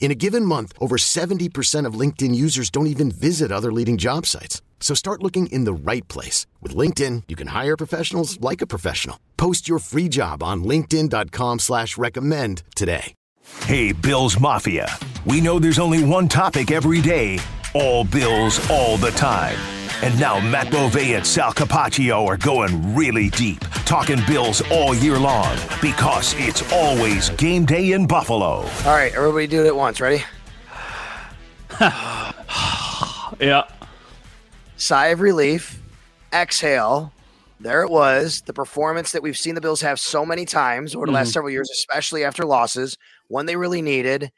In a given month, over 70% of LinkedIn users don't even visit other leading job sites. So start looking in the right place. With LinkedIn, you can hire professionals like a professional. Post your free job on linkedin.com slash recommend today. Hey, Bills Mafia. We know there's only one topic every day. All Bills, all the time. And now Matt Bove and Sal Capaccio are going really deep, talking Bills all year long because it's always game day in Buffalo. All right, everybody do it at once. Ready? Yeah. Sigh of relief. Exhale. There it was. The performance that we've seen the Bills have so many times over the last mm-hmm. several years, especially after losses, when they really needed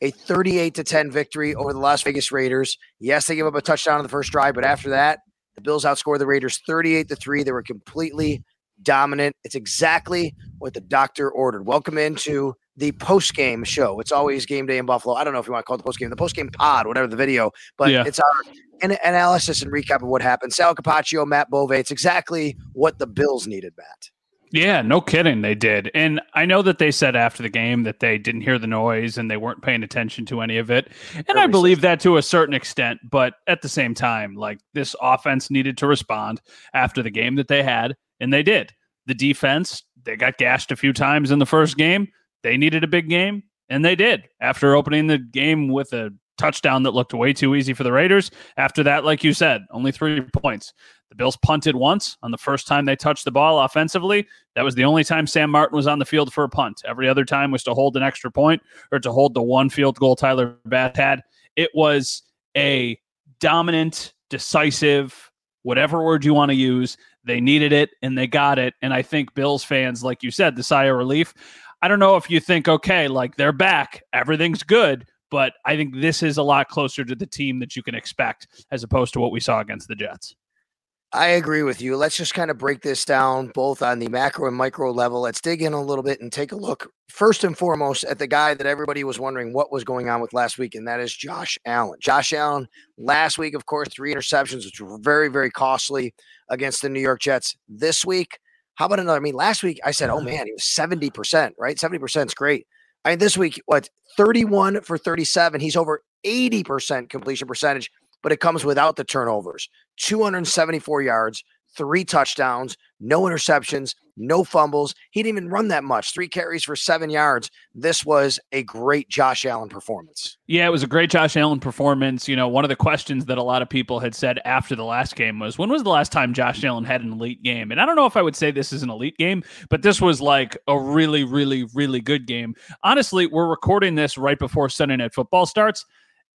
a 38 to 10 victory over the Las Vegas Raiders. Yes, they gave up a touchdown on the first drive, but after that, the Bills outscored the Raiders 38 to 3. They were completely dominant. It's exactly what the doctor ordered. Welcome into the post game show. It's always game day in Buffalo. I don't know if you want to call it the post game, the post game pod, whatever the video, but Yeah. it's our an- analysis and recap of what happened. Sal Capaccio, Matt Bove. It's exactly what the Bills needed, Matt. Yeah, no kidding. They did. And I know that they said after the game that they didn't hear the noise and they weren't paying attention to any of it. And I believe that to a certain extent. But at the same time, like this offense needed to respond after the game that they had, and they did. The defense, they got gashed a few times in the first game. They needed a big game, and they did. After opening the game with a touchdown that looked way too easy for the Raiders, after that, like you said, only three points. The Bills punted once on the first time they touched the ball offensively. That was the only time Sam Martin was on the field for a punt. Every other time was to hold an extra point or to hold the one field goal Tyler Bass had. It was a dominant, decisive, whatever word you want to use. They needed it and they got it. And I think Bills fans, like you said, the sigh of relief. I don't know if you think, okay, like they're back, everything's good. But I think this is a lot closer to the team that you can expect as opposed to what we saw against the Jets. I agree with you. Let's just kind of break this down both on the macro and micro level. Let's dig in a little bit and take a look first and foremost at the guy that everybody was wondering what was going on with last week, and that is Josh Allen. Josh Allen last week, of course, three interceptions, which were very, very costly against the New York Jets. This week, how about another? I mean, last week I said, oh mm-hmm. man, he was 70%, right? 70% is great. I mean, this week, what, 31 for 37? He's over 80% completion percentage, but it comes without the turnovers. 274 yards, three touchdowns, no interceptions, no fumbles. He didn't even run that much. Three carries for seven yards. This was a great Josh Allen performance. Yeah, it was a great Josh Allen performance. You know, one of the questions that a lot of people had said after the last game was when was the last time Josh Allen had an elite game? And I don't know if I would say this is an elite game, but this was like a really, really, really good game. Honestly, we're recording this right before Sunday Night Football starts.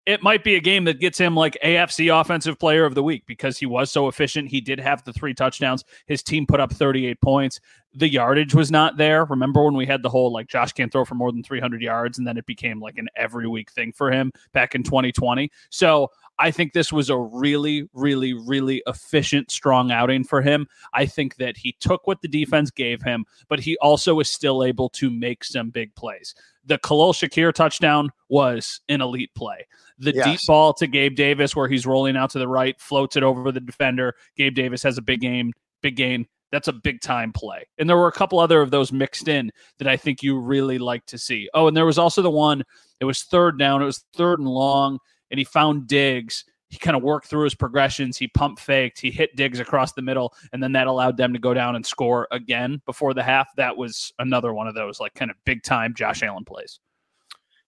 It might be a game that gets him like AFC Offensive Player of the Week because he was so efficient. He did have the three touchdowns. His team put up 38 points. The yardage was not there. Remember when we had the whole like Josh can't throw for more than 300 yards, and then it became like an every week thing for him back in 2020. So I think this was a really, really, really efficient, strong outing for him. I think that he took what the defense gave him, but he also was still able to make some big plays. The Khalil Shakir touchdown was an elite play. The Yes. deep ball to Gabe Davis, where he's rolling out to the right, floats it over the defender. Gabe Davis has a big game, big gain. That's a big time play. And there were a couple other of those mixed in that I think you really like to see. Oh, and there was also the one, it was third down, it was third and long, and he found Diggs. He kind of worked through his progressions. He pump faked, he hit Diggs across the middle, and then that allowed them to go down and score again before the half. That was another one of those like kind of big time Josh Allen plays.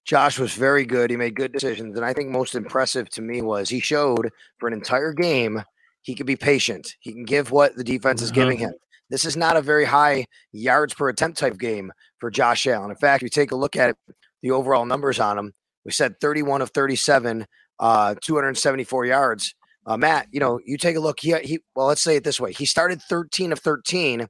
Josh was very good. He made good decisions. And I think most impressive to me was he showed for an entire game he could be patient. He can give what the defense is giving mm-hmm. him. This is not a very high yards per attempt type game for Josh Allen. In fact, if you take a look at it, the overall numbers on him, we said 31 of 37, uh, 274 yards. Uh, Matt, you know, you take a look. He, he, well, let's say it this way: he started 13 of 13,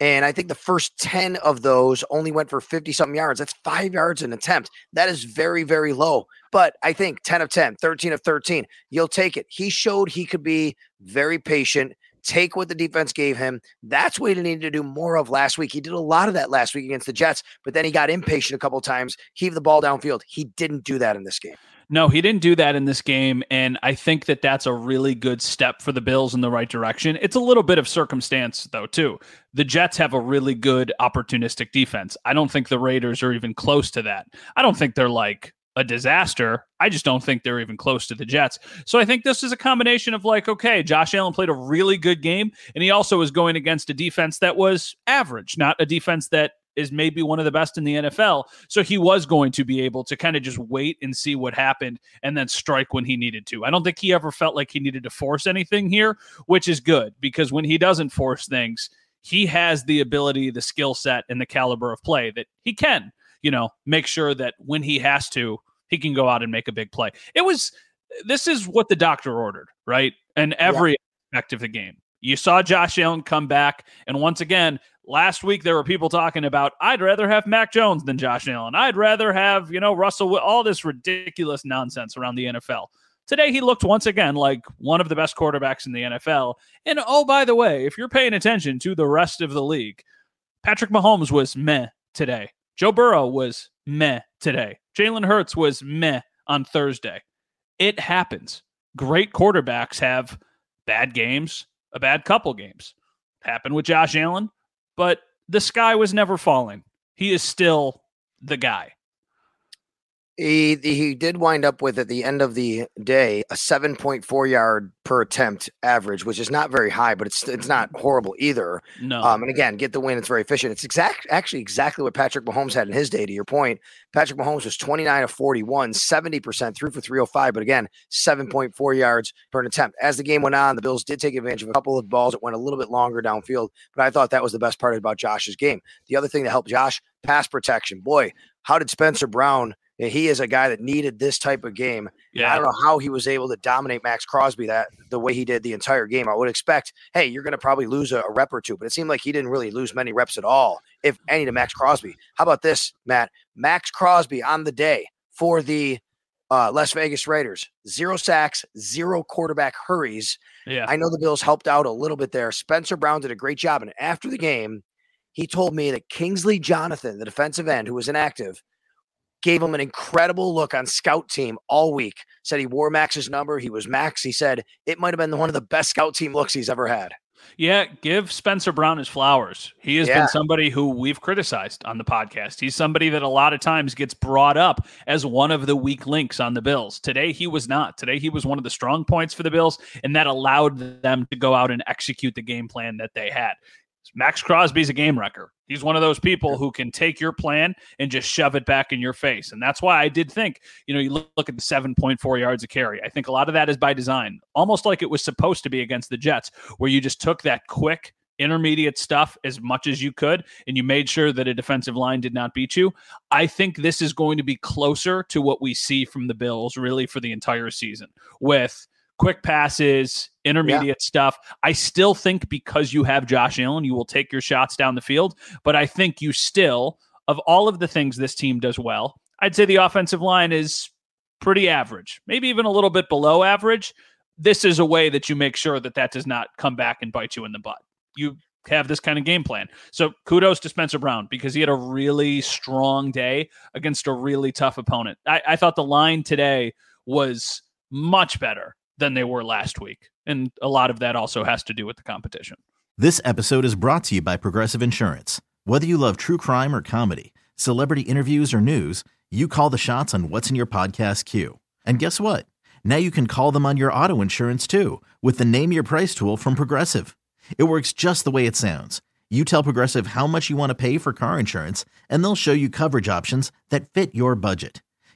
and I think the first 10 of those only went for 50 something yards. That's five yards an attempt. That is very, very low. But I think 10 of 10, 13 of 13, you'll take it. He showed he could be very patient, take what the defense gave him. That's what he needed to do more of last week. He did a lot of that last week against the Jets, but then he got impatient a couple times, heaved the ball downfield. He didn't do that in this game. No, he didn't do that in this game. And I think that that's a really good step for the Bills in the right direction. It's a little bit of circumstance, though, too. The Jets have a really good opportunistic defense. I don't think the Raiders are even close to that. I don't think they're like a disaster. I just don't think they're even close to the Jets. So I think this is a combination of like, okay, Josh Allen played a really good game, and he also was going against a defense that was average, not a defense that is maybe one of the best in the NFL. So he was going to be able to kind of just wait and see what happened and then strike when he needed to. I don't think he ever felt like he needed to force anything here, which is good because when he doesn't force things, he has the ability, the skill set, and the caliber of play that he can, you know, make sure that when he has to, he can go out and make a big play. It was this is what the doctor ordered, right? And every yeah. aspect of the game. You saw Josh Allen come back, and once again, last week there were people talking about I'd rather have Mac Jones than Josh Allen. I'd rather have, you know, Russell all this ridiculous nonsense around the NFL. Today he looked once again like one of the best quarterbacks in the NFL. And oh by the way, if you're paying attention to the rest of the league, Patrick Mahomes was meh today. Joe Burrow was meh today. Jalen Hurts was meh on Thursday. It happens. Great quarterbacks have bad games, a bad couple games. Happened with Josh Allen but the sky was never falling. He is still the guy. He he did wind up with at the end of the day a 7.4 yard per attempt average, which is not very high, but it's it's not horrible either. No. Um, and again, get the win. It's very efficient. It's exact actually exactly what Patrick Mahomes had in his day. To your point, Patrick Mahomes was 29 of 41, 70 percent, threw for 305, but again, 7.4 yards per attempt. As the game went on, the Bills did take advantage of a couple of balls that went a little bit longer downfield, but I thought that was the best part about Josh's game. The other thing that helped Josh, pass protection. Boy, how did Spencer Brown? He is a guy that needed this type of game. Yeah. I don't know how he was able to dominate Maxx Crosby that the way he did the entire game. I would expect, hey, you're going to probably lose a, a, rep or two, but it seemed like he didn't really lose many reps at all, if any, to Maxx Crosby. How about this, Matt? Maxx Crosby on the day for the uh, Las Vegas Raiders, zero sacks, zero quarterback hurries. Yeah. I know the Bills helped out a little bit there. Spencer Brown did a great job. And after the game, he told me that Kingsley Jonathan, the defensive end who was inactive, gave him an incredible look on scout team all week. Said he wore Maxx's number. He was Maxx. He said it might have been one of the best scout team looks he's ever had. Yeah, give Spencer Brown his flowers. He has yeah. been somebody who we've criticized on the podcast. He's somebody that a lot of times gets brought up as one of the weak links on the Bills. Today, he was not. Today, he was one of the strong points for the Bills, and that allowed them to go out and execute the game plan that they had. Maxx Crosby's a game wrecker. He's one of those people who can take your plan and just shove it back in your face. And that's why I did think, you know, you look, look at the 7.4 yards of carry. I think a lot of that is by design, almost like it was supposed to be against the Jets, where you just took that quick, intermediate stuff as much as you could and you made sure that a defensive line did not beat you. I think this is going to be closer to what we see from the Bills really for the entire season with quick passes, intermediate yeah. stuff. I still think because you have Josh Allen, you will take your shots down the field. But I think you still, of all of the things this team does well, I'd say the offensive line is pretty average, maybe even a little bit below average. This is a way that you make sure that that does not come back and bite you in the butt. You have this kind of game plan. So kudos to Spencer Brown because he had a really strong day against a really tough opponent. I, I thought the line today was much better than they were last week. And a lot of that also has to do with the competition. This episode is brought to you by Progressive Insurance. Whether you love true crime or comedy, celebrity interviews or news, you call the shots on what's in your podcast queue. And guess what? Now you can call them on your auto insurance too with the Name Your Price tool from Progressive. It works just the way it sounds. You tell Progressive how much you want to pay for car insurance, and they'll show you coverage options that fit your budget.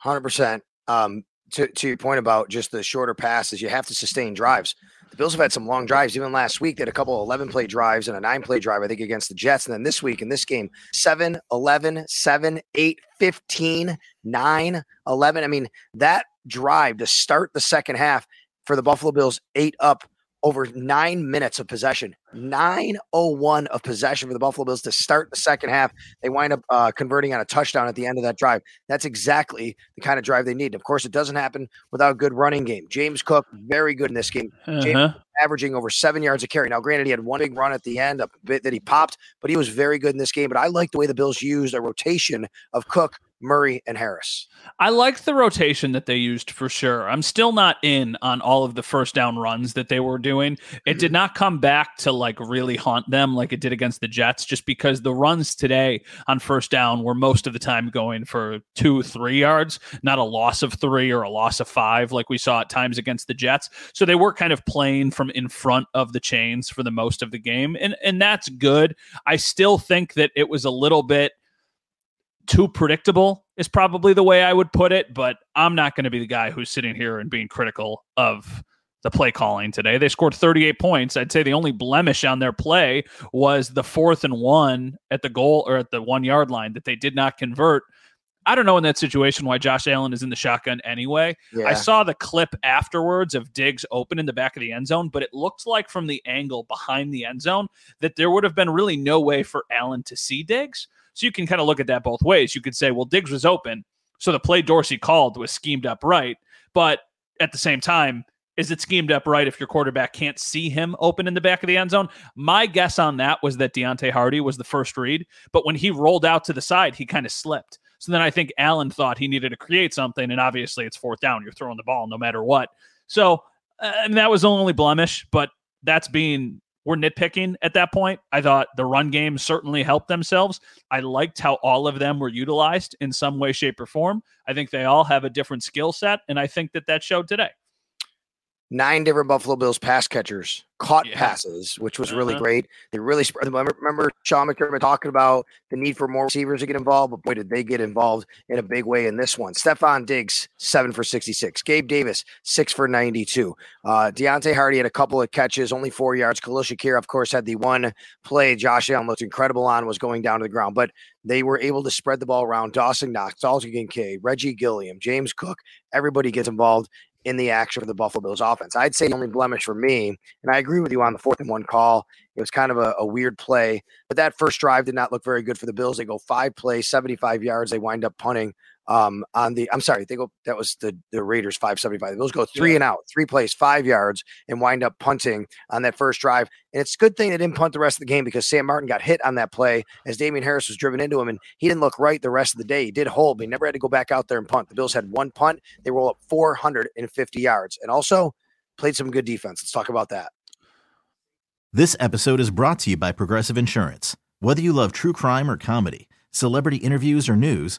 Hundred percent. Um, to to your point about just the shorter passes, you have to sustain drives. The Bills have had some long drives. Even last week, they had a couple of 11 play drives and a nine play drive, I think, against the Jets. And then this week in this game, 7, 11, 7, 8, 15, 9, 11. I mean, that drive to start the second half for the Buffalo Bills, eight up over nine minutes of possession. 901 of possession for the Buffalo Bills to start the second half. They wind up uh, converting on a touchdown at the end of that drive. That's exactly the kind of drive they need. Of course, it doesn't happen without a good running game. James Cook, very good in this game. Uh-huh. averaging over seven yards a carry. Now, granted, he had one big run at the end, a bit that he popped, but he was very good in this game. But I like the way the Bills used a rotation of Cook, Murray, and Harris. I liked the rotation that they used for sure. I'm still not in on all of the first down runs that they were doing. It did mm-hmm. not come back to like really haunt them like it did against the Jets, just because the runs today on first down were most of the time going for two, three yards, not a loss of three or a loss of five like we saw at times against the Jets. So they were kind of playing from in front of the chains for the most of the game. And and that's good. I still think that it was a little bit too predictable is probably the way I would put it, but I'm not going to be the guy who's sitting here and being critical of the play calling today. They scored 38 points. I'd say the only blemish on their play was the fourth and one at the goal or at the one yard line that they did not convert. I don't know in that situation why Josh Allen is in the shotgun anyway. I saw the clip afterwards of Diggs open in the back of the end zone, but it looked like from the angle behind the end zone that there would have been really no way for Allen to see Diggs. So you can kind of look at that both ways. You could say, well, Diggs was open, so the play Dorsey called was schemed up right. But at the same time, is it schemed up right if your quarterback can't see him open in the back of the end zone? My guess on that was that Deonte Harty was the first read, but when he rolled out to the side, he kind of slipped. So then I think Allen thought he needed to create something, and obviously it's fourth down. You're throwing the ball no matter what. So uh, and that was only blemish, but that's being we're nitpicking at that point. I thought the run game certainly helped themselves. I liked how all of them were utilized in some way, shape, or form. I think they all have a different skill set, and I think that that showed today. Nine different Buffalo Bills pass catchers caught Yeah. passes, which was really Uh-huh. great. They really spread. Remember, remember Sean McDermott talking about the need for more receivers to get involved, but boy, did they get involved in a big way in this one. Stefon Diggs, seven for 66. Gabe Davis, six for 92. Uh, Deonte Harty had a couple of catches, only four yards. Khalil Shakir, of course, had the one play Josh Allen looked incredible on, was going down to the ground, but they were able to spread the ball around. Dawson Knox, Dalton Kincaid, Reggie Gilliam, James Cook, everybody gets involved in the action for the Buffalo Bills offense. I'd say the only blemish for me, and I agree with you on the fourth and one call. It was kind of a, a weird play, but that first drive did not look very good for the Bills. They go five plays, 75 yards. They wind up punting um, on the, I'm sorry, they go, that was the, the Raiders 575. The Bills go three Yeah. and out, three plays, five yards, and wind up punting on that first drive. And it's a good thing they didn't punt the rest of the game because Sam Martin got hit on that play as Damien Harris was driven into him, and he didn't look right the rest of the day. He did hold, but he never had to go back out there and punt. The Bills had one punt. They roll up 450 yards and also played some good defense. Let's talk about that. This episode is brought to you by Progressive Insurance. Whether you love true crime or comedy, celebrity interviews or news,